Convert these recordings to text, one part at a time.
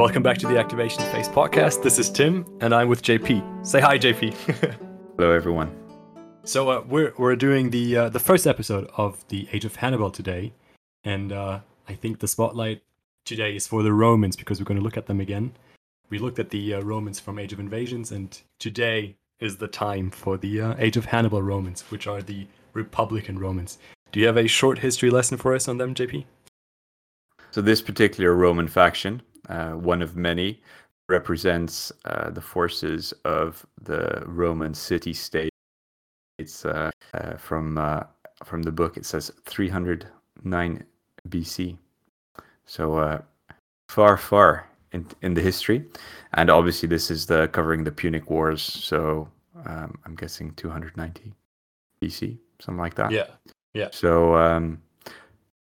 Welcome back to the Activation Phase podcast. This is Tim, and I'm with JP. Say hi, JP. Hello, everyone. So uh, we're we're doing the uh, the first episode of the Age of Hannibal today, and uh, I think the spotlight today is for the Romans because we're going to look at them again. We looked at the uh, Romans from Age of Invasions, and today is the time for the uh, Age of Hannibal Romans, which are the Republican Romans. Do you have a short history lesson for us on them, JP? So this particular Roman faction, uh, one of many, represents uh, the forces of the Roman city-state. It's uh, uh, from uh, from the book. It says 309 BC. So uh, far, far in in the history, and obviously this is the covering the Punic Wars. So um, I'm guessing 290 BC, something like that. Yeah, yeah. So um,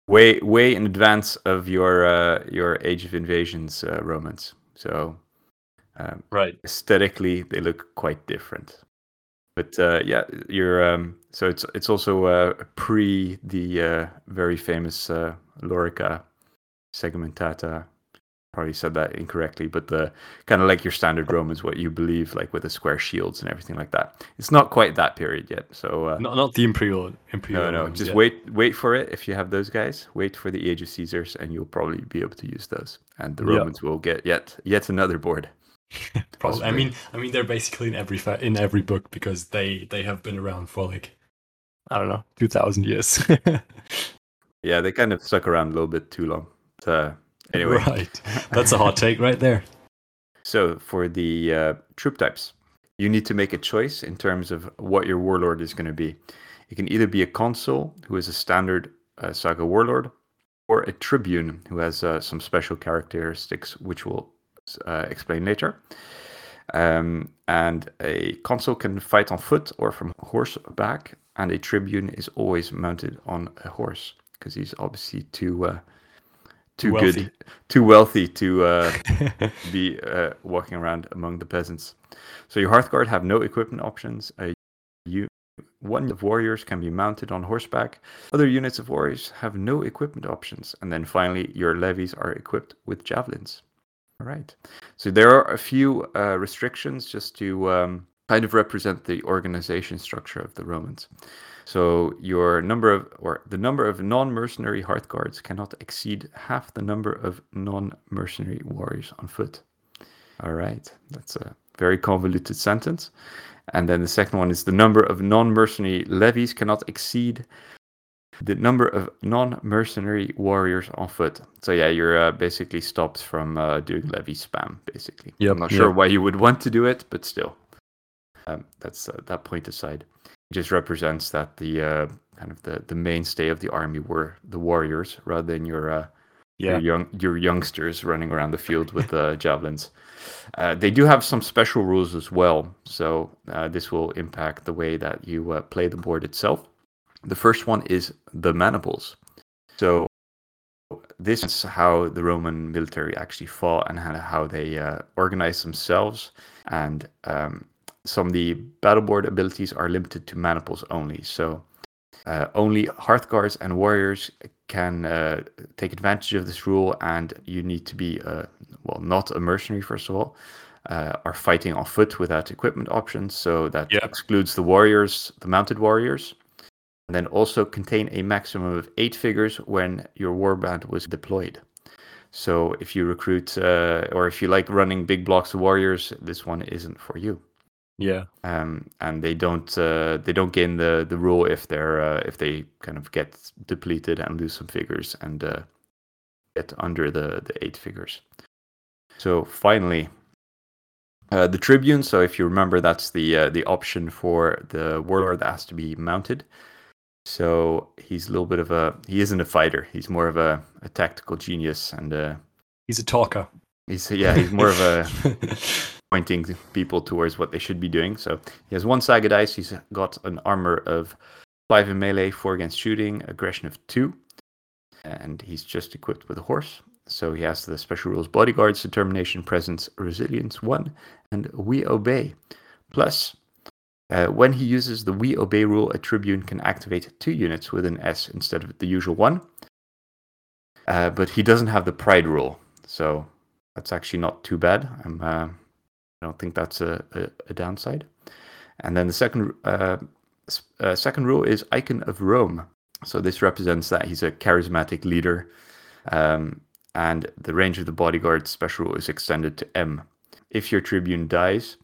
way way in advance of your uh, your Age of Invasions uh, Romans. So um, Right. aesthetically, they look quite different. But uh, yeah, you're um, so it's it's also uh, pre the uh, very famous uh, Lorica segmentata. Probably said that incorrectly, but the kind of like your standard Romans, what you believe, like with the square shields and everything like that. It's not quite that period yet. So uh, Not not the Imperial Imperial. no, no, Romans just yet. wait, wait for it. If you have those guys, wait for the Age of Caesars, and you'll probably be able to use those. And the Yeah. Romans will get yet yet another board. Probably. I mean, I mean, they're basically in every fa- in every book because they they have been around for like I don't know two thousand years. Yeah, they kind of stuck around a little bit too long. But, uh, anyway, right. That's a hot take right there. so for the uh, troop types, you need to make a choice in terms of what your warlord is going to be. It can either be a consul, who is a standard uh, saga warlord, or a tribune, who has uh, some special characteristics, which we'll uh, explain later. Um, and a consul can fight on foot or from horseback, and a tribune is always mounted on a horse because he's obviously too uh, too Wealthy. good, too wealthy to uh, be uh, walking around among the peasants. So your Hearthguard have no equipment options. Uh, you one of warriors can be mounted on horseback. Other units of warriors have no equipment options. And then finally, your levies are equipped with javelins. All right. So there are a few uh, restrictions just to um, kind of represent the organization structure of the Romans. So your number of or the number of non-mercenary hearth guards cannot exceed half the number of non-mercenary warriors on foot. All right, that's a very convoluted sentence. And then the second one is the number of non-mercenary levies cannot exceed the number of non-mercenary warriors on foot. So yeah, you're uh, basically stopped from uh, doing levy spam. Basically, Yep, I'm not sure yep. why you would want to do it, but still, um, that's uh, that point aside. It just represents that the uh, kind of the, the mainstay of the army were the warriors rather than your uh, Yeah. your young your youngsters running around the field with uh, javelins. Uh, they do have some special rules as well, so uh, this will impact the way that you uh, play the board itself. The first one is the maniples. So this is how the Roman military actually fought and how, how they uh, organized themselves. And um, some of the battle board abilities are limited to maniples only. So uh, only Hearthguards and warriors can uh, take advantage of this rule, and you need to be, uh, well, not a mercenary, first of all, uh, are fighting on foot without equipment options. So that Yeah. excludes the warriors, the mounted warriors. And then also contain a maximum of eight figures when your warband was deployed. So if you recruit, uh, or if you like running big blocks of warriors, this one isn't for you Yeah. um, and they don't uh, they don't gain the the rule if they're uh, if they kind of get depleted and lose some figures and uh, get under the the eight figures. So finally, uh, the tribune. So if you remember, that's the uh, the option for the warlord that has to be mounted. So he's a little bit of a he isn't a fighter. He's more of a, a tactical genius and uh, He's a talker. he's yeah he's more of a pointing people towards what they should be doing. So he has one saga dice. He's got an armor of five in melee, four against shooting, aggression of two, and he's just equipped with a horse. So he has the special rules: bodyguards, determination, presence, resilience one, and we obey. Plus, uh, when he uses the we obey rule, a tribune can activate two units with an S instead of the usual one. Uh, but he doesn't have the pride rule. So that's actually not too bad. I'm, uh, don't think that's a, a, a downside. And then the second uh, uh, second rule is Icon of Rome. So this represents that he's a charismatic leader, um, and the range of the bodyguard special rule is extended to M. If your tribune dies,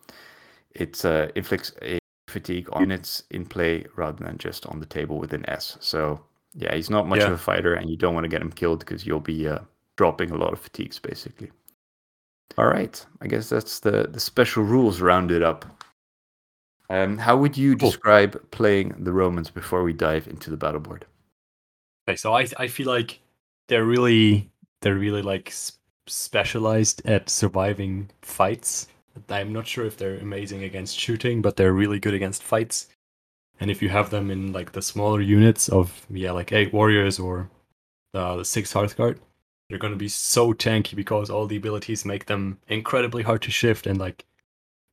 it uh, inflicts a fatigue on units in play rather than just on the table with an S. So yeah, he's not much Yeah. of a fighter, and you don't want to get him killed because you'll be uh, dropping a lot of fatigues basically. All right, I guess that's the the special rules rounded up. Um, how would you Cool. describe playing the Romans before we dive into the battle board? Okay, so I I feel like they're really they're really like specialized at surviving fights. I'm not sure if they're amazing against shooting, but they're really good against fights. And if you have them in like the smaller units of yeah, like eight warriors or uh, the six Hearthguard, they're gonna be so tanky because all the abilities make them incredibly hard to shift and like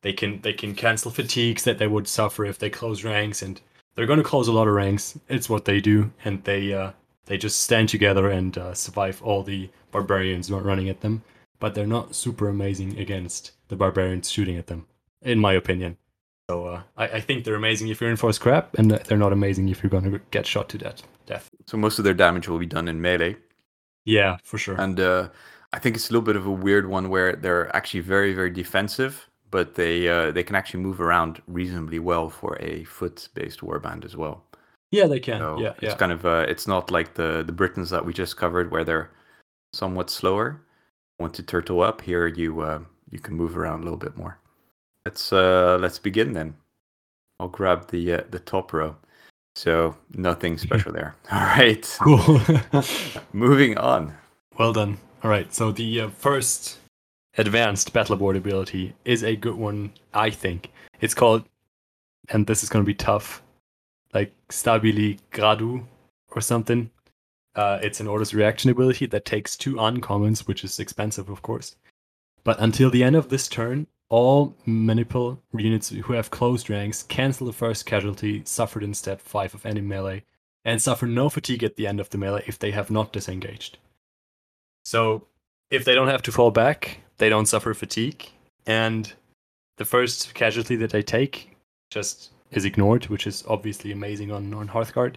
they can they can cancel fatigues that they would suffer if they close ranks and they're gonna close a lot of ranks. It's what they do, and they uh, they just stand together and uh, survive all the barbarians running at them. But they're not super amazing against the barbarians shooting at them, in my opinion. So uh, I, I think they're amazing if you're in for scrap, and they're not amazing if you're gonna get shot to death. Death. So most of their damage will be done in melee, Yeah, for sure. and uh, I think it's a little bit of a weird one where they're actually very very defensive, but they uh, they can actually move around reasonably well for a foot-based warband as well. yeah, they can. So yeah, it's yeah. kind of uh, it's not like the the Britons that we just covered where they're somewhat slower. Want to turtle up here? You uh, you can move around a little bit more. Let's uh, let's begin then. I'll grab the uh, the top row. So nothing special there. All right. Cool. Moving on. Well done. All right. So the uh, first advanced battle board ability is a good one, I think. It's called, and this is going to be tough, like Stabili Gradu or something. Uh, it's an orders reaction ability that takes two uncommons, which is expensive, of course. But until the end of this turn, all maniple units who have closed ranks cancel the first casualty, suffered instead 5 of any melee, and suffer no fatigue at the end of the melee if they have not disengaged. So if they don't have to fall back, they don't suffer fatigue, and the first casualty that they take just is ignored, which is obviously amazing on, on Hearthguard.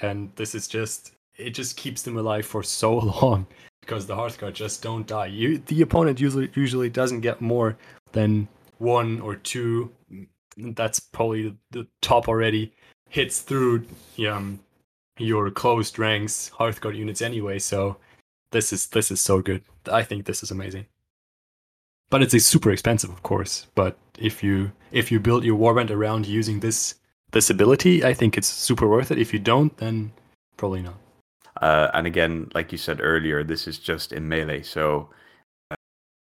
And this is just it just keeps them alive for so long because the Hearthguard just don't die. You the opponent usually usually doesn't get more than one or two. That's probably the top already hits through um, your closed ranks Hearthguard units anyway. So this is this is so good. I think this is amazing. But it's a super expensive, of course. But if you if you build your warband around using this this ability, I think it's super worth it. If you don't, then probably not. Uh, and again, like you said earlier, this is just in melee. So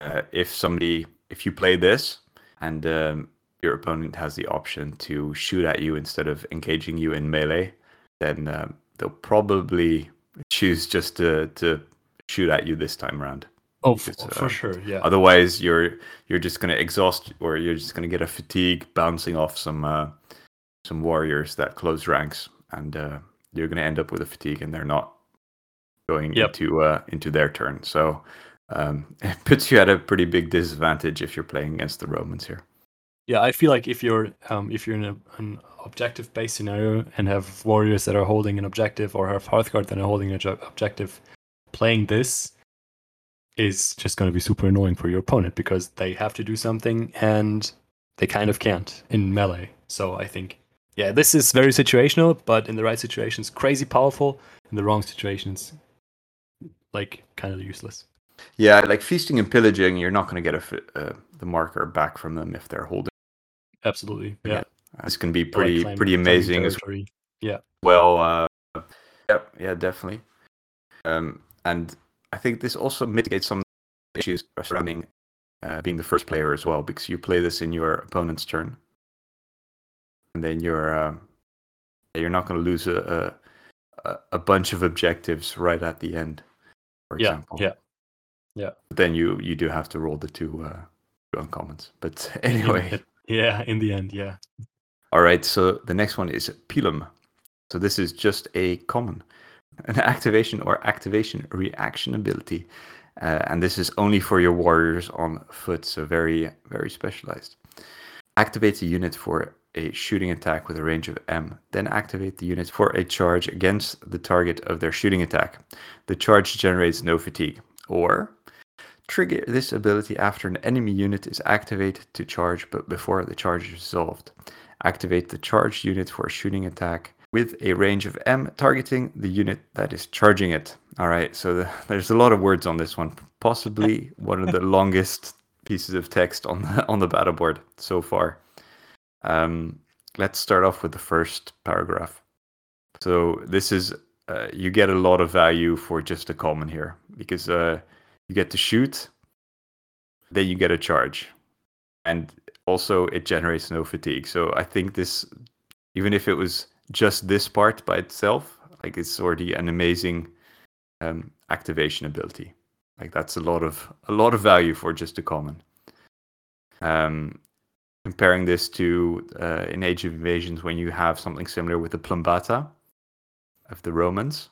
uh, if somebody, if you play this and um, your opponent has the option to shoot at you instead of engaging you in melee, then um, they'll probably choose just to to shoot at you this time around. Oh, for, Because, for uh, sure, yeah. Otherwise, you're you're just gonna exhaust, or you're just gonna get a fatigue bouncing off some uh, some warriors that close ranks, and uh, you're gonna end up with a fatigue, and they're not going Yep. into uh, into their turn. So um, it puts you at a pretty big disadvantage if you're playing against the Romans here. Yeah, I feel like if you're um, if you're in a, an objective based scenario and have warriors that are holding an objective or have Hearthguard that are holding an objective, playing this is just going to be super annoying for your opponent because they have to do something and they kind of can't in melee. So I think, yeah, this is very situational, but in the right situations, crazy powerful. In the wrong situations, like kind of useless. Yeah, like feasting and pillaging, you're not gonna get a uh, the marker back from them if they're holding. Absolutely, yeah. Uh, This can be Or, like, pretty pretty amazing as territory. well. Uh, yep, yeah, definitely. Um, and I think this also mitigates some issues surrounding uh, being the first player as well, because you play this in your opponent's turn, and then you're uh, you're not going to lose a, a a bunch of objectives right at the end, for Yeah, example. yeah. But then you you do have to roll the two, uh, two uncommons. But anyway. Yeah, in the end, yeah. All right, so the next one is Pilum. So this is just a common, an activation or activation reaction ability. Uh, and this is only for your warriors on foot, so very, very specialized. Activate the unit for a shooting attack with a range of M. Then activate the unit for a charge against the target of their shooting attack. The charge generates no fatigue. Or trigger this ability after an enemy unit is activated to charge, but before the charge is resolved. Activate the charged unit for a shooting attack with a range of M, targeting the unit that is charging it. All right, so the, there's a lot of words on this one. Possibly one of the longest pieces of text on the, on the battle board so far. Um, let's start off with the first paragraph. So this is uh, you get a lot of value for just a common here because uh, you get to shoot, then you get a charge, and also it generates no fatigue. So I think this, even if it was just this part by itself, like it's already an amazing um, activation ability. Like that's a lot of a lot of value for just a common. Um, comparing this to uh, in Age of Invasions when you have something similar with the Plumbata of the Romans,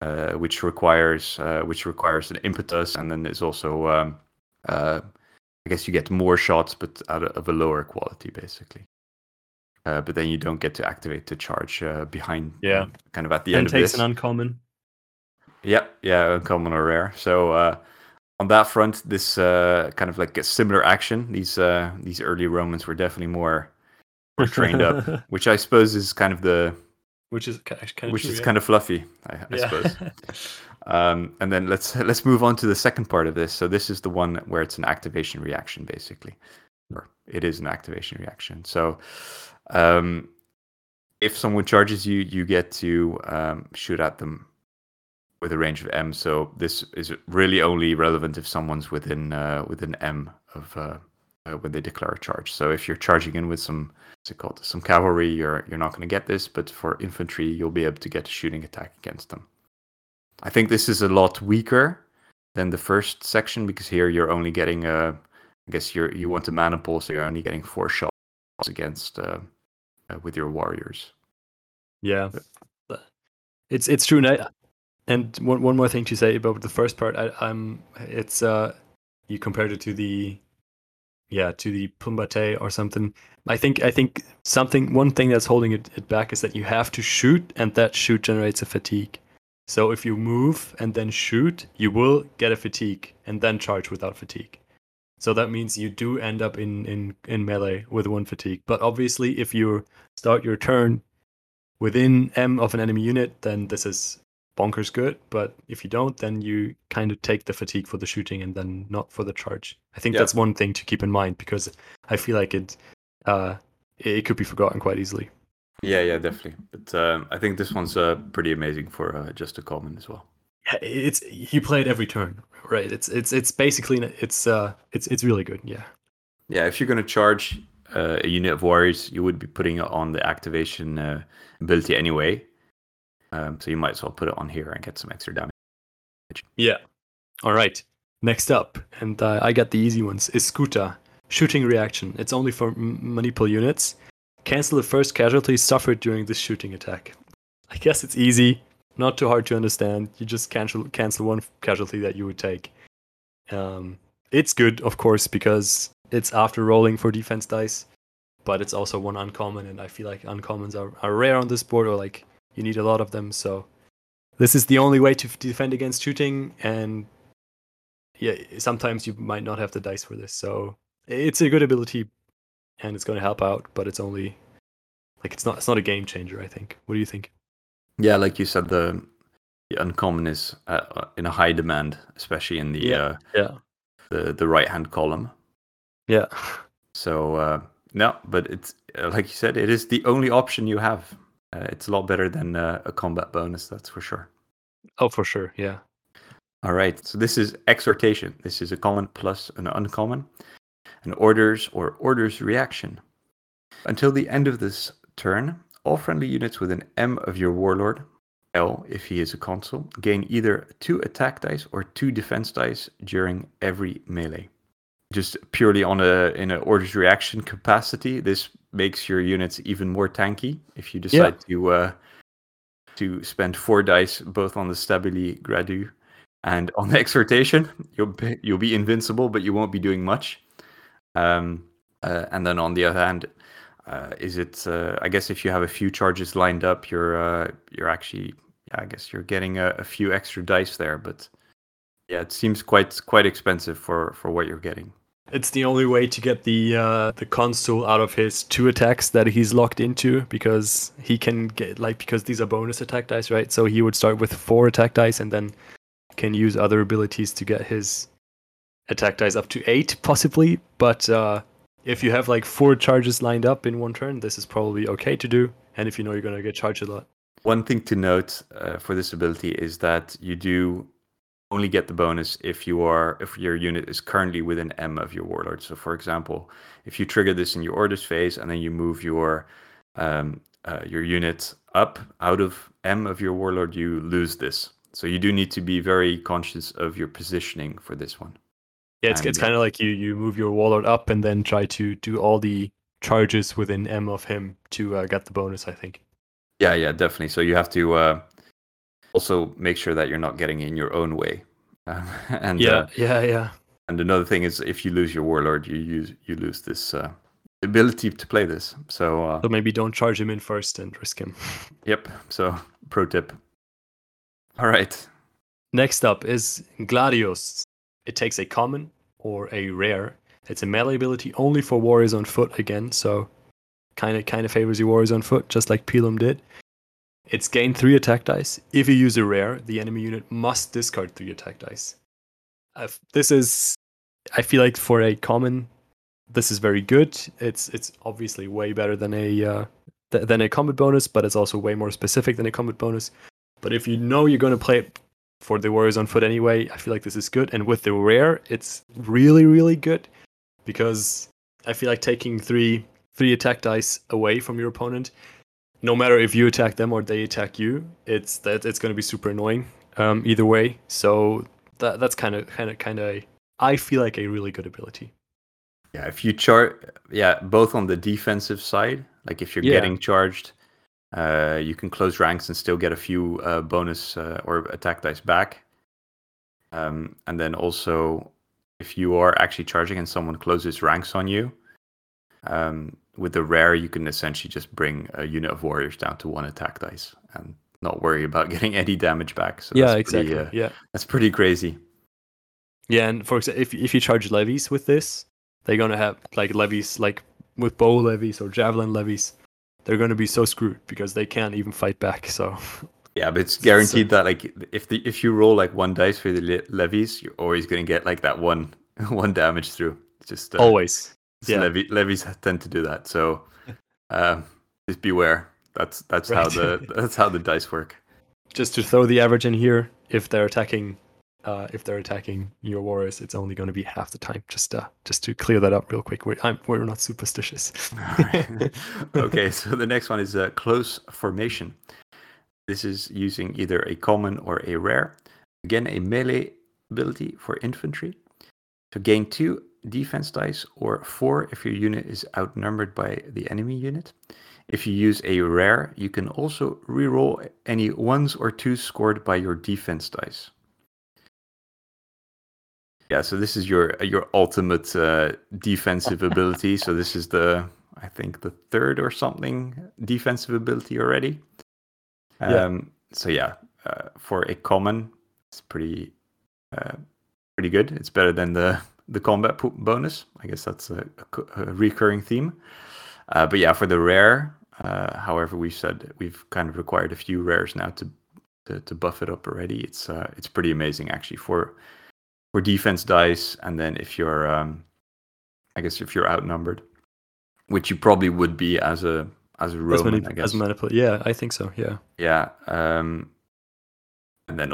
uh, which requires uh, which requires an impetus, and then there's also um, uh, I guess you get more shots, but out of a lower quality, basically. Uh, but then you don't get to activate the charge uh, behind. Yeah. Kind of at the and end of takes this. an uncommon. Yeah, yeah, uncommon or rare. So uh, on that front, this uh, kind of like a similar action. These uh, these early Romans were definitely more, more trained up, which I suppose is kind of the which is kind of which true, is yeah. kind of fluffy, I, I Yeah. suppose. Um, and then let's let's move on to the second part of this. So this is the one where it's an activation reaction, basically, or it is an activation reaction. So um, if someone charges you, you get to um, shoot at them with a range of M. So this is really only relevant if someone's within uh, within M of uh, uh, when they declare a charge. So if you're charging in with some what's it called some cavalry, you're you're not going to get this. But for infantry, you'll be able to get a shooting attack against them. I think this is a lot weaker than the first section because here you're only getting a I guess you're you want a maniple, so you're only getting four shots against uh, uh, with your warriors. Yeah, it's it's true. And, I, and one one more thing to say about the first part, I, I'm it's uh you compared it to the yeah to the Pumbate or something. I think I think something one thing that's holding it, it back is that you have to shoot, and that shoot generates a fatigue. So if you move and then shoot, you will get a fatigue and then charge without fatigue. So that means you do end up in in in melee with one fatigue. But obviously, if you start your turn within M of an enemy unit, then this is bonkers good. But if you don't, then you kind of take the fatigue for the shooting and then not for the charge. I think Yeah. that's one thing to keep in mind because I feel like it uh, it could be forgotten quite easily. Yeah, yeah, definitely. But um, I think this one's uh, pretty amazing for uh, just a common as well. Yeah, it's you play it every turn, right? It's it's it's basically it's uh it's it's really good. Yeah. Yeah, if you're going to charge uh, a unit of warriors, you would be putting it on the activation uh, ability anyway. Um, so you might as well put it on here and get some extra damage. Yeah. All right. Next up, and uh, I got the easy ones. Is Scuta shooting reaction? It's only for m- maniple units. Cancel the first casualty suffered during this shooting attack. I guess it's easy, not too hard to understand. You just cancel cancel one casualty that you would take. Um, it's good, of course, because it's after rolling for defense dice, but it's also one uncommon, and I feel like uncommons are, are rare on this board, or like you need a lot of them. So this is the only way to defend against shooting, and yeah, sometimes you might not have the dice for this. So it's a good ability, and it's going to help out, but it's only like it's not it's not a game changer. I think. What do you think? Yeah, like you said, the, the uncommon is uh, uh, in a high demand, especially in the Yeah. uh, Yeah. the, the right hand column. Yeah. So uh, no, but it's uh, like you said, it is the only option you have. Uh, it's a lot better than uh, a combat bonus, that's for sure. Oh, for sure. Yeah. All right, so this is exhortation. This is a common plus an uncommon, an orders or orders reaction. Until the end of this turn, all friendly units with an M of your warlord, L if he is a consul, gain either two attack dice or two defense dice during every melee. Just purely on a in an orders reaction capacity, this makes your units even more tanky if you decide to uh, to spend four dice both on the stabili gradu And on the exhortation, you'll be, you'll be invincible, but you won't be doing much. Um, uh, and then on the other hand, uh, is it? Uh, I guess if you have a few charges lined up, you're uh, you're actually, yeah, I guess you're getting a, a, few extra dice there. But yeah, it seems quite quite expensive for for what you're getting. It's the only way to get the uh, the consul out of his two attacks that he's locked into because he can get like because these are bonus attack dice, right? So he would start with four attack dice and then can use other abilities to get his attack dice up to eight, possibly. But uh, if you have like four charges lined up in one turn, this is probably okay to do. And if you know you're to get charged a lot. One thing to note uh, for this ability is that you do only get the bonus if you are if your unit is currently within M of your warlord. So, for example, if you trigger this in your orders phase and then you move your um, uh, your unit up out of M of your warlord, you lose this. So you do need to be very conscious of your positioning for this one. Yeah, it's, it's kind of like you you move your warlord up and then try to do all the charges within M of him to uh, get the bonus. I think. Yeah, yeah, definitely. So you have to uh, also make sure that you're not getting in your own way. Uh, and yeah, uh, yeah, yeah. And another thing is, if you lose your warlord, you use you lose this uh, ability to play this. So, uh, so maybe don't charge him in first and risk him. yep. So pro tip. All right. Next up is Gladius. It takes a common or a rare. It's a melee ability only for warriors on foot again, so kind of kind of favors your warriors on foot, just like Pilum did. It's gain three attack dice. If you use a rare, the enemy unit must discard three attack dice. This is, I feel like for a common, this is very good. It's it's obviously way better than a uh, th- than a combat bonus, but it's also way more specific than a combat bonus. But if you know you're going to play it for the Warriors on foot anyway, I feel like this is good. And with the rare, it's really, really good because I feel like taking three three attack dice away from your opponent, no matter if you attack them or they attack you, it's that it's going to be super annoying um, either way. So that that's kind of kind of kind of I feel like a really good ability. Yeah, if you chart, yeah, both on the defensive side, like if you're yeah. getting charged uh, you can close ranks and still get a few uh, bonus uh, or attack dice back. Um, and then also, if you are actually charging and someone closes ranks on you, um, with the rare, you can essentially just bring a unit of warriors down to one attack dice and not worry about getting any damage back. So yeah, exactly. Pretty, uh, yeah, that's pretty crazy. Yeah, and for example, if if you charge levies with this, they're gonna have like levies like with bow levies or javelin levies they're going to be so screwed because they can't even fight back. So yeah, but it's guaranteed so, that like if the if you roll like one dice for the le- levies, you're always going to get like that one one damage through. just uh, always. Yeah, levy, levies tend to do that. So um, just beware. That's that's right. how the that's how the dice work. Just to throw the average in here, if they're attacking uh, if they're attacking your warriors, it's only going to be half the time. Just uh, just to clear that up real quick. We're I'm, we're not superstitious. okay, so the next one is uh, close formation. This is using either a common or a rare. Again, a melee ability for infantry. To gain two defense dice or four if your unit is outnumbered by the enemy unit. If you use a rare, you can also reroll any ones or twos scored by your defense dice. Yeah, so this is your your ultimate uh, defensive ability. So this is the I think the third or something defensive ability already. Um, yeah. So yeah, uh, for a common, it's pretty uh, pretty good. It's better than the the combat bonus. I guess that's a, a recurring theme. Uh, but yeah, for the rare, uh, however, we've said we've kind of required a few rares now to to, to buff it up already. It's uh, it's pretty amazing actually for for defense dice, and then if you're, um, I guess if you're outnumbered, which you probably would be as a as a Roman, as, manip- I guess. As manipul- yeah, I think so. Yeah. Yeah. Um, and then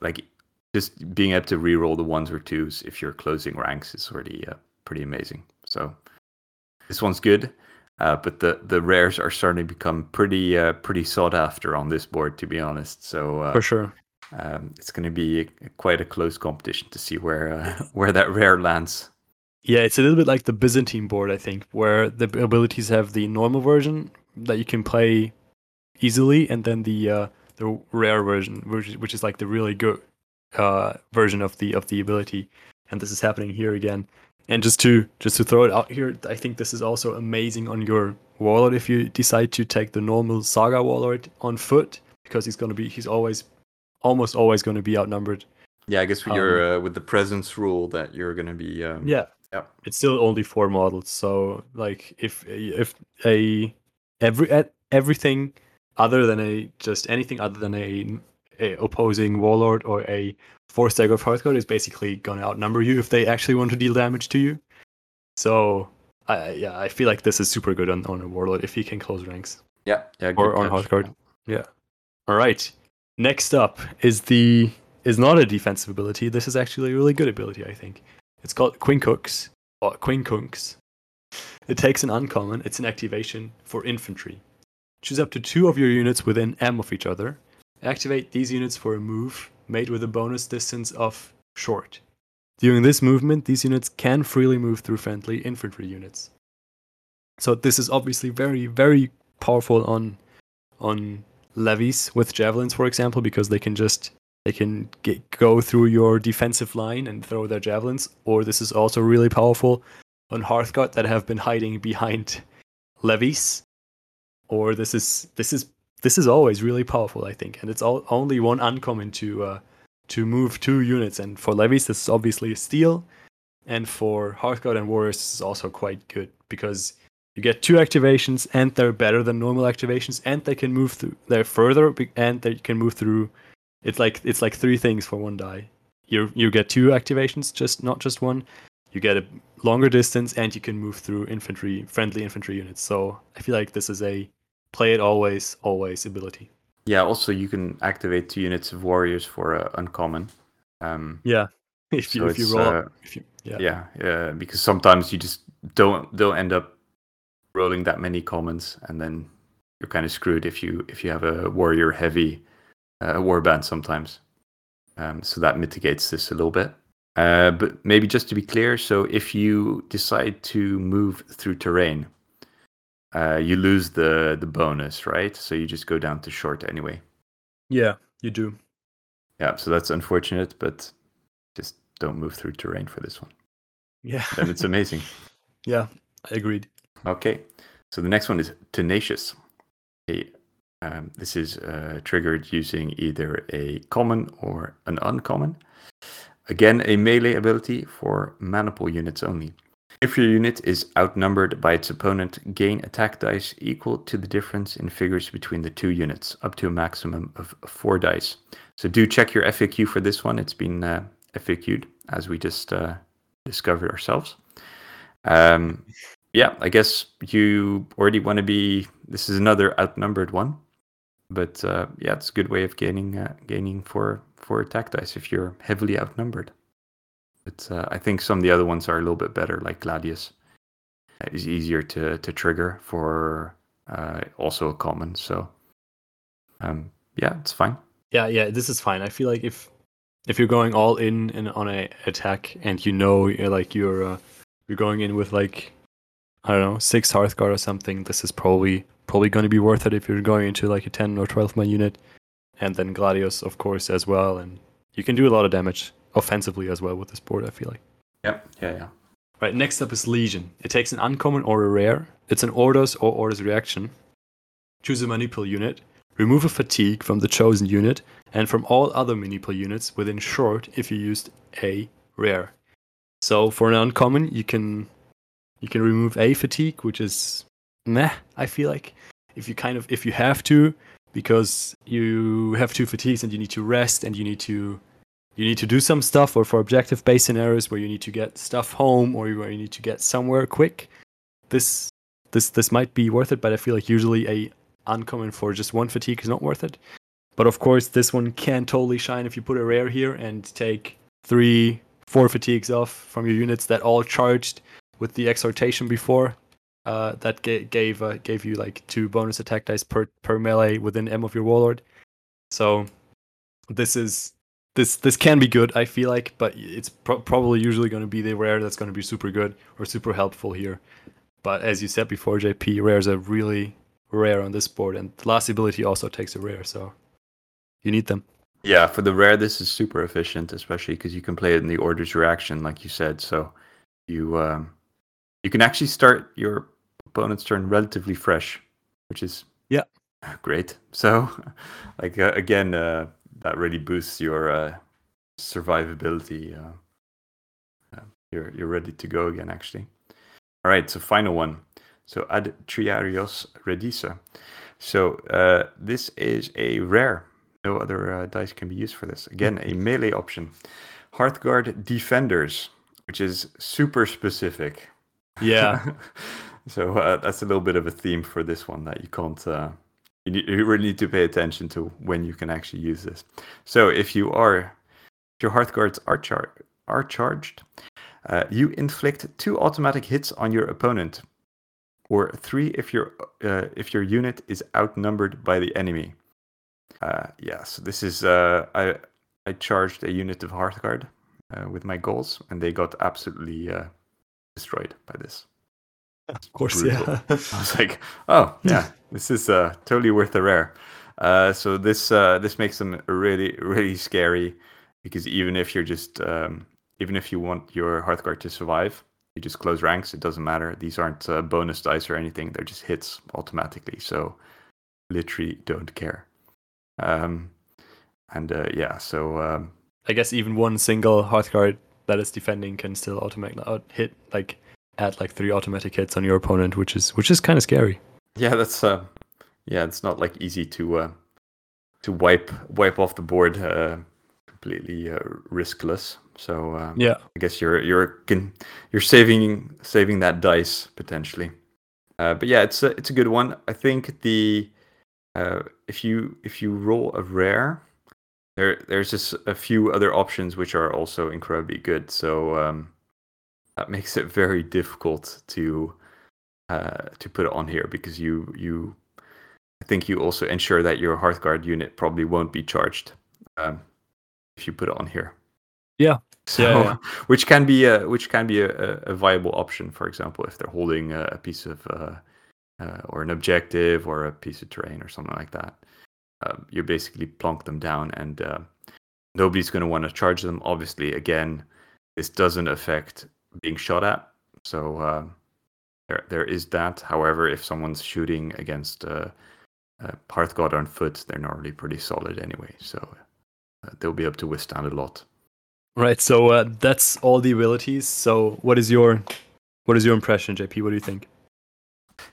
like just being able to re-roll the ones or twos if you're closing ranks is already uh, pretty amazing. So this one's good. Uh, but the, the rares are starting to become pretty uh, pretty sought after on this board, to be honest. So uh, for sure, um, it's going to be a, quite a close competition to see where uh, where that rare lands. Yeah, it's a little bit like the Byzantine board, I think, where the abilities have the normal version that you can play easily, and then the uh, the rare version, which, which is like the really good uh, version of the of the ability, and this is happening here again. And just to just to throw it out here, I think this is also amazing on your warlord if you decide to take the normal saga warlord on foot because he's gonna be he's always almost always going to be outnumbered. Yeah, I guess with your uh, with the presence rule that you're going to be. Um, Yeah, yeah. it's still only four models. So like if if a every at everything other than a just anything other than a, a opposing warlord or a four stagger of Hearthguard is basically going to outnumber you if they actually want to deal damage to you. So I yeah, I feel like this is super good on, on a warlord if he can close ranks Yeah, yeah. or on. Hearthguard. Yeah. All right. Next up is the is not a defensive ability. This is actually a really good ability, I think. It's called Quincunx or Quincunx. It takes an uncommon. It's an activation for infantry. Choose up to two of your units within M of each other. Activate these units for a move made with a bonus distance of short. During this movement, these units can freely move through friendly infantry units. So this is obviously very, very powerful on on levies with javelins, for example, because they can just they can get, go through your defensive line and throw their javelins. Or this is also really powerful on Hearthguard that have been hiding behind levies. Or this is this is this is always really powerful, I think, and it's all, only one uncommon to uh, to move two units. And for levies, this is obviously a steal, and for Hearthguard and Warriors, this is also quite good because you get two activations and they're better than normal activations and they can move through they're further and they can move through it's like it's like three things for one die you you get two activations just not just one you get a longer distance and you can move through infantry friendly infantry units so i feel like this is a play it always always ability Yeah. Also, you can activate two units of warriors for uh, uncommon. Um, yeah if you So if you roll uh, up, if you yeah yeah. yeah, because sometimes you just don't don't end up rolling that many commons, and then you're kind of screwed if you if you have a warrior heavy uh, warband sometimes. Um, so that mitigates this a little bit. Uh, but maybe just to be clear, so if you decide to move through terrain, uh, you lose the the bonus, right? So you just go down to short anyway. yeah you do Yeah, so that's unfortunate, but just don't move through terrain for this one. yeah Then it's amazing. yeah i agreed Okay, so the next one is Tenacious. Um, this is uh, triggered using either a common or an uncommon. Again, a melee ability for maniple units only. If your unit is outnumbered by its opponent, gain attack dice equal to the difference in figures between the two units, up to a maximum of four dice. So do check your FAQ for this one. It's been uh, FAQ'd as we just uh, discovered ourselves. Um, yeah, I guess you already want to be. This is another outnumbered one, but uh, yeah, it's a good way of gaining uh, gaining for for attack dice if you're heavily outnumbered. But uh, I think some of the other ones are a little bit better, like Gladius. It's easier to to trigger for uh, also a common. So um, yeah, it's fine. Yeah, yeah, this is fine. I feel like if if you're going all in, in on a attack and you know you're like you're uh, you're going in with like I don't know six Hearthguard or something, this is probably probably going to be worth it if you're going into like a ten or twelve man unit, and then Gladius of course as well, and you can do a lot of damage offensively as well with this board. I feel like. Yep. Yeah. Yeah. Right, next up is Legion. It takes an uncommon or a rare. It's an orders or orders reaction. Choose a maniple unit. Remove a fatigue from the chosen unit and from all other maniple units within short if you used a rare. So for an uncommon, you can you can remove a fatigue, which is meh. I feel like if you kind of if you have to, because you have two fatigues and you need to rest and you need to you need to do some stuff or for objective based scenarios where you need to get stuff home or where you need to get somewhere quick this this this might be worth it but i feel like usually a uncommon for just one fatigue is not worth it. But of course this one can totally shine if you put a rare here and take three four fatigues off from your units that all charged with the exhortation before. Uh, that ga- gave uh, gave you like two bonus attack dice per per melee within m of your warlord. So this is this this can be good i feel like but it's pro- probably usually going to be the rare that's going to be super good or super helpful here but as you said before jp rares are really rare on this board and the last ability also takes a rare so you need them Yeah, for the rare, this is super efficient, especially because you can play it in the order's reaction, like you said. So you um, you can actually start your opponent's turn relatively fresh, which is Yeah. great. So, like uh, again, uh, that really boosts your uh, survivability. Uh, uh, you're you're ready to go again, actually. All right, so final one. So Ad Triarios Redisa. So uh, this is a rare. No other uh, dice can be used for this. Again, a melee option. Hearthguard Defenders, which is super specific. Yeah. so uh, that's a little bit of a theme for this one that you can't. You, need, you really need to pay attention to when you can actually use this. So if you are, if your Hearthguards are char- are charged, uh, you inflict two automatic hits on your opponent, or three if your uh, if your unit is outnumbered by the enemy. Uh, yeah, so this is uh, I I charged a unit of Hearthguard uh, with my Gauls, and they got absolutely uh, destroyed by this. of course, brutal. yeah. I was like, oh yeah, this is uh, totally worth a rare. Uh, so this uh, this makes them really really scary because even if you're just um, even if you want your Hearthguard to survive, you just close ranks. It doesn't matter. These aren't uh, bonus dice or anything. They're just hits automatically. So literally don't care. Um, and uh, yeah, so um, I guess even one single Hearthguard that is defending can still automatic out hit like add like three automatic hits on your opponent, which is which is kind of scary. Yeah, that's uh, yeah, it's not like easy to uh, to wipe wipe off the board uh, completely uh, riskless. So um, Yeah. I guess you're you're can, you're saving saving that dice potentially. Uh, but yeah, it's a it's a good one. I think the uh, if you if you roll a rare, there there's just a few other options which are also incredibly good. So um, that makes it very difficult to uh, to put it on here because you you I think you also ensure that your Hearthguard unit probably won't be charged um, if you put it on here. Yeah. So, Yeah, yeah. which can be a which can be a, a- a viable option. For example, if they're holding a, a piece of uh, uh, or an objective or a piece of terrain or something like that, um, you basically plonk them down, and uh, nobody's going to want to charge them. Obviously, again, this doesn't affect being shot at, so um, there there is that. However, if someone's shooting against uh, uh, Hearthguard on foot, they're normally pretty solid anyway, so uh, they'll be able to withstand a lot. Right. So uh, that's all the abilities. So what is your what is your impression, JP? What do you think?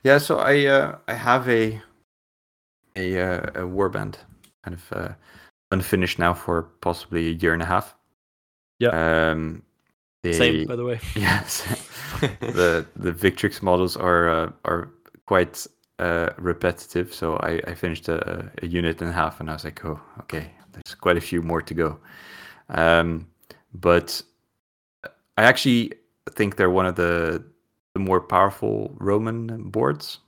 Yeah, so I uh, I have a a uh, a warband kind of uh, unfinished now for possibly a year and a half. Yeah. Um, they, Same, by the way. Yes. the the Victrix models are uh, are quite uh, repetitive. So I, I finished a, a unit and a half, and I was like, oh, okay, there's quite a few more to go. Um, but I actually think they're one of the the more powerful Roman boards.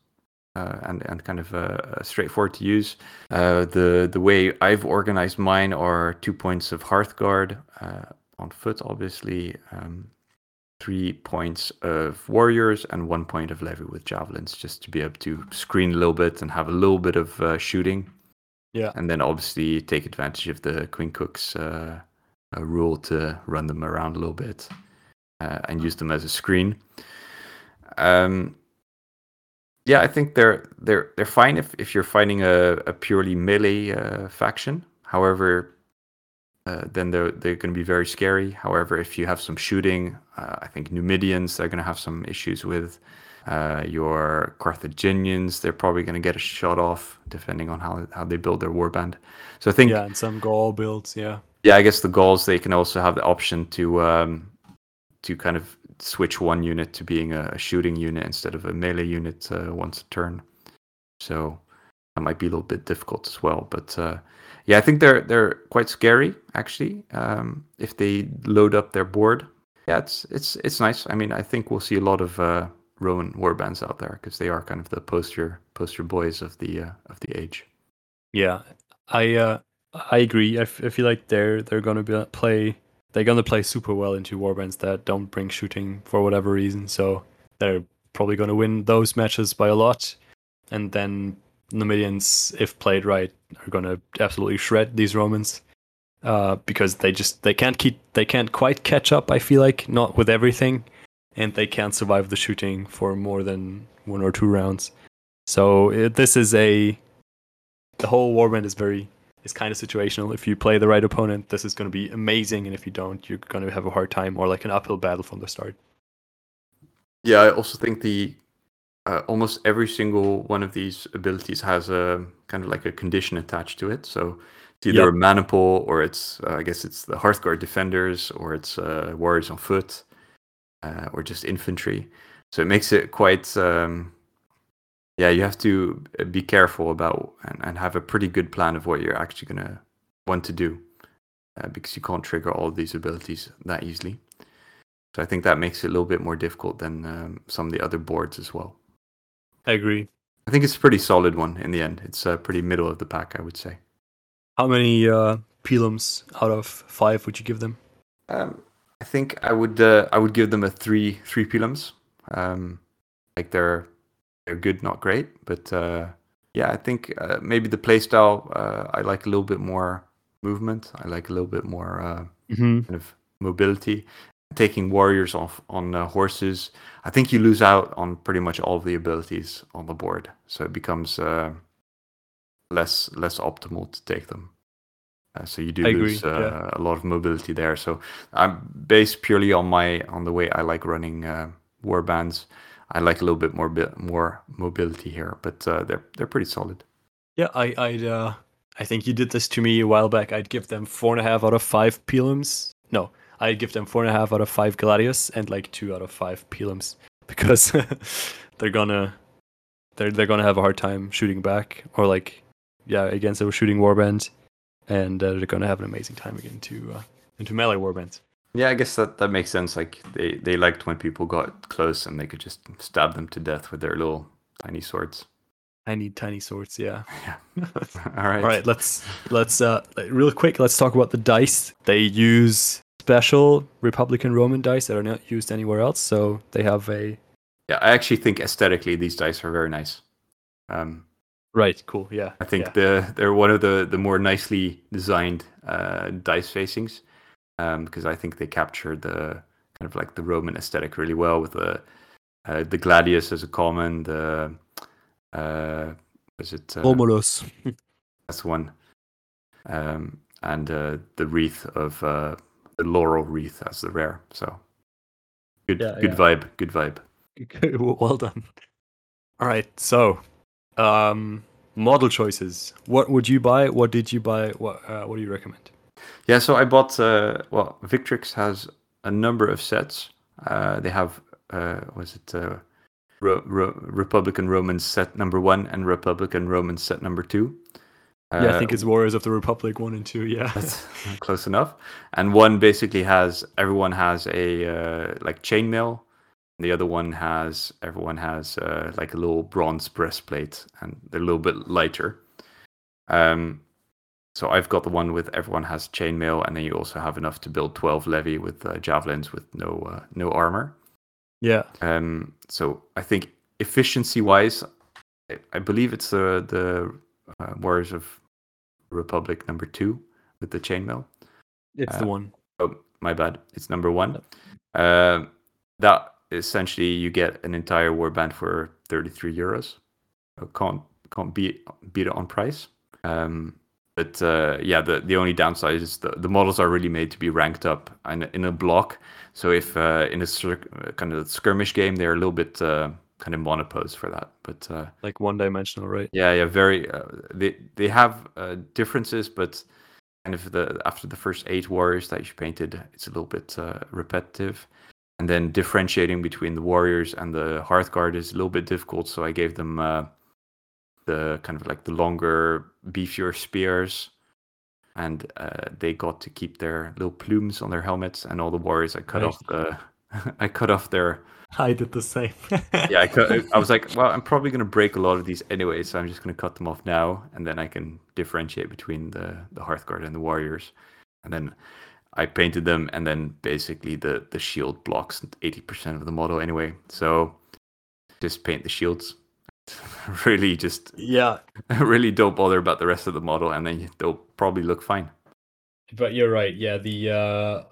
Uh, and and kind of uh, straightforward to use. Uh, the the way I've organized mine are two points of Hearthguard uh, on foot, obviously, um, three points of warriors, and one point of levy with javelins, just to be able to screen a little bit and have a little bit of uh, shooting. Yeah. and then obviously take advantage of the Quincunx uh, uh, rule to run them around a little bit uh, and use them as a screen. Um, yeah, I think they're they're they're fine if, if you're fighting a, a purely melee uh, faction. However, uh, then they're they're going to be very scary. However, if you have some shooting, uh, I think Numidians they're going to have some issues with. Uh, your Carthaginians they're probably going to get a shot off depending on how how they build their warband. So I think Yeah, and some Gaul builds. Yeah. yeah, I guess the Gauls they can also have the option to um, to kind of switch one unit to being a, a shooting unit instead of a melee unit uh, once a turn. So that might be a little bit difficult as well. But uh, yeah, I think they're they're quite scary actually. Um, if they load up their board, yeah, it's it's it's nice. I mean, I think we'll see a lot of uh, Roman warbands out there because they are kind of the poster poster boys of the uh, of the age. Yeah, I uh, I agree. I, f- I feel like they're they're gonna be play they're gonna play super well into warbands that don't bring shooting for whatever reason. So they're probably gonna win those matches by a lot, and then Numidians, if played right, are gonna absolutely shred these Romans. uh, because they just they can't keep they can't quite catch up. I feel like not with everything, and they can't survive the shooting for more than one or two rounds. So it, this is a the whole warband is very is kind of situational. If you play the right opponent, this is going to be amazing, and if you don't, you're going to have a hard time or like an uphill battle from the start. Yeah, I also think the uh, almost every single one of these abilities has a kind of like a condition attached to it. So it's either Yep. a maniple or it's uh, I guess it's the Hearthguard defenders or it's uh, warriors on foot uh, or just infantry. So it makes it quite um, yeah. You have to be careful about and, and have a pretty good plan of what you're actually gonna want to do uh, because you can't trigger all of these abilities that easily. So I think that makes it a little bit more difficult than um, some of the other boards as well. I agree. I think it's a pretty solid one in the end. It's uh, pretty middle of the pack, I would say. How many uh, pilums out of five would you give them? Um, I think I would uh, I would give them a three three pilums. Um, like they're they're good, not great, but uh, yeah, I think uh, maybe the playstyle uh, I like a little bit more movement. I like a little bit more uh, Mm-hmm. kind of mobility. Taking warriors off on uh, horses, I think you lose out on pretty much all of the abilities on the board, so it becomes uh, less less optimal to take them. Uh, so you do I agree, lose uh, yeah. a lot of mobility there. So I'm based purely on my on the way I like running uh, war bands. I like a little bit more bit more mobility here, but uh, they're they're pretty solid. Yeah, I I'd uh, I think you did this to me a while back. I'd give them four and a half out of five pilums. No, I'd give them four and a half out of five Gladius and like two out of five pilums because they're gonna they're they're gonna have a hard time shooting back or like yeah against a shooting warband, and uh, they're gonna have an amazing time again to uh, into melee warbands. Yeah, I guess that, that makes sense. Like they, they liked when people got close and they could just stab them to death with their little tiny swords. I need tiny swords. Yeah. Yeah. All right. All right, let's let's uh real quick. Let's talk about the dice. They use special Republican Roman dice that are not used anywhere else. So they have a Yeah, I actually think aesthetically these dice are very nice. Um, right. Cool. Yeah. I think yeah. the they're one of the the more nicely designed uh, dice facings um, because I think they capture the kind of like the Roman aesthetic really well with the uh, the gladius as a common. The uh, was it uh, Romulus. That's one. Um, and uh, the wreath of uh, the laurel wreath as the rare. So good, Yeah, good yeah. vibe, good vibe. well done. All right. So, um, model choices. What would you buy? What did you buy? What uh, What do you recommend? Yeah, so I bought. Uh, well, Victrix has a number of sets. Uh, they have. Uh, was it uh, Republican Romans set number one and Republican Romans set number two? Yeah, I Uh, think it's Warriors of the Republic one and two. Yeah. That's close enough. And one basically has everyone has a uh, like chainmail. The other one has everyone has uh, like a little bronze breastplate, and they're a little bit lighter. Um, so I've got the one with everyone has chainmail, and then you also have enough to build twelve levy with uh, javelins with no uh, no armor. yeah. Um, so I think efficiency wise, I, I believe it's the the uh, Warriors of Republic number two with the chainmail. It's the Uh, one. Oh, my bad. It's number one. Um, that essentially you get an entire warband for 33 euros. Can't can't beat beat it on price. Um, but uh, yeah, the the only downside is the, the models are really made to be ranked up in, in a block. So if uh, in a cir- uh, kind of skirmish game, they're a little bit uh, kind of monopose for that. But uh, Like one dimensional, right? yeah, yeah, very. Uh, they they have uh, differences, but kind of the after the first eight warriors that you painted, it's a little bit uh, repetitive, and then differentiating between the warriors and the Hearthguard is a little bit difficult. So I gave them uh, the kind of like the longer, beefier spears, and uh, they got to keep their little plumes on their helmets, and all the warriors I cut Nice. off the. I cut off their I did the same. yeah, I, cut, I was like, well, I'm probably going to break a lot of these anyway, so I'm just going to cut them off now, and then I can differentiate between the the Hearthguard and the Warriors. And then I painted them, and then basically the the shield blocks 80% of the model anyway. So just paint the shields. really, just yeah. really don't bother about the rest of the model, and then they'll probably look fine. but you're right. Yeah, the uh,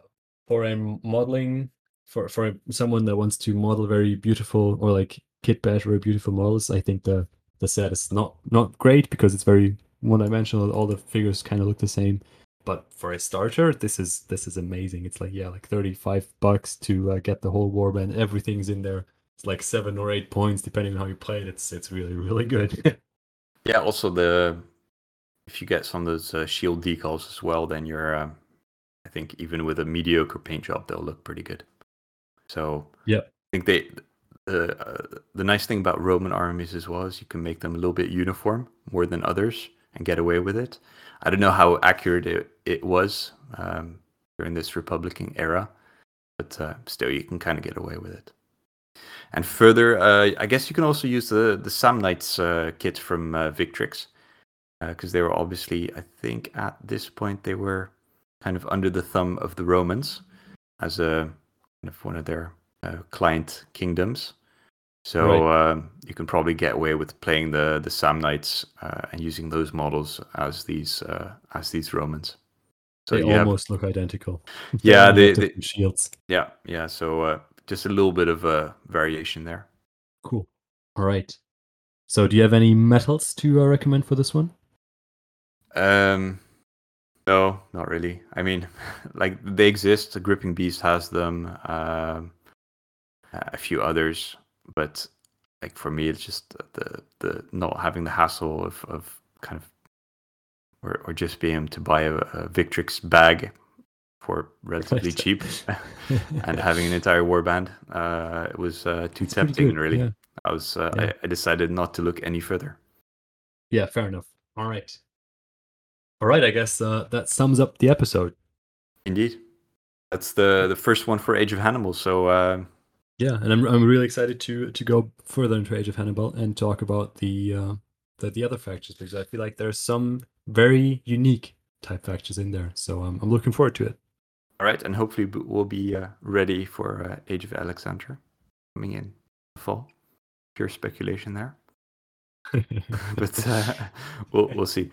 for a modeling for for someone that wants to model very beautiful or like kit bash very beautiful models, I think the the set is not not great because it's very one dimensional. All the figures kind of look the same. But for a starter, this is this is amazing. It's like yeah, like thirty five bucks to uh, get the whole warband. Everything's in there. It's like seven or eight points depending on how you play it. It's it's really really good. yeah. Also the if you get some of those uh, shield decals as well, then you're um, I think even with a mediocre paint job, they'll look pretty good. So yeah, I think they the uh, the nice thing about Roman armies as well is you can make them a little bit uniform more than others and get away with it. I don't know how accurate it, it was um, during this Republican era, but uh, still you can kind of get away with it. And further, uh, I guess you can also use the the Samnites uh, kit from uh, Victrix because uh, they were obviously, I think, at this point they were kind of under the thumb of the Romans as a of one of their uh, client kingdoms. So right. Um, you can probably get away with playing the the Samnites uh, and using those models as these uh, as these Romans. So they almost have, look identical. Yeah, they, they, shields. Yeah, yeah. So uh, just a little bit of a variation there. Cool. All right. So, do you have any metals to uh, recommend for this one? Um, no, not really. I mean, like they exist. The Gripping Beast has them. Um, a few others, but like for me, it's just the the not having the hassle of of kind of or or just being able to buy a, a Victrix bag for relatively cheap and having an entire warband uh, it was uh, too it's tempting really yeah. i was uh, yeah. I, I, decided not to look any further yeah fair enough all right all right i guess uh, that sums up the episode indeed that's the the first one for age of hannibal so uh, yeah, and I'm I'm really excited to to go further into Age of Hannibal and talk about the uh, the the other factions because I feel like there's some very unique type factions in there. So um, I'm looking forward to it. All right, and hopefully we'll be uh, ready for uh, Age of Alexander coming in fall. Pure speculation there, but uh, we'll we'll see.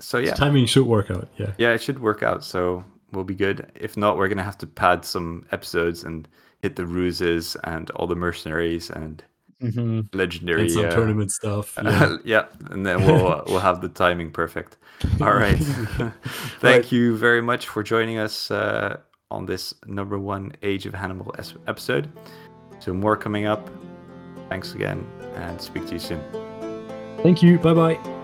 So yeah, timing should work out. Yeah, yeah, it should work out. So we'll be good. If not, we're gonna have to pad some episodes and hit the ruses and all the mercenaries and mm-hmm. legendary and some uh, tournament stuff. Yeah. Uh, yeah, and then we'll uh, we'll have the timing perfect. All right. Thank right. you very much for joining us uh, on this number one Age of Hannibal episode. So more coming up. Thanks again, and speak to you soon. Thank you. Bye bye.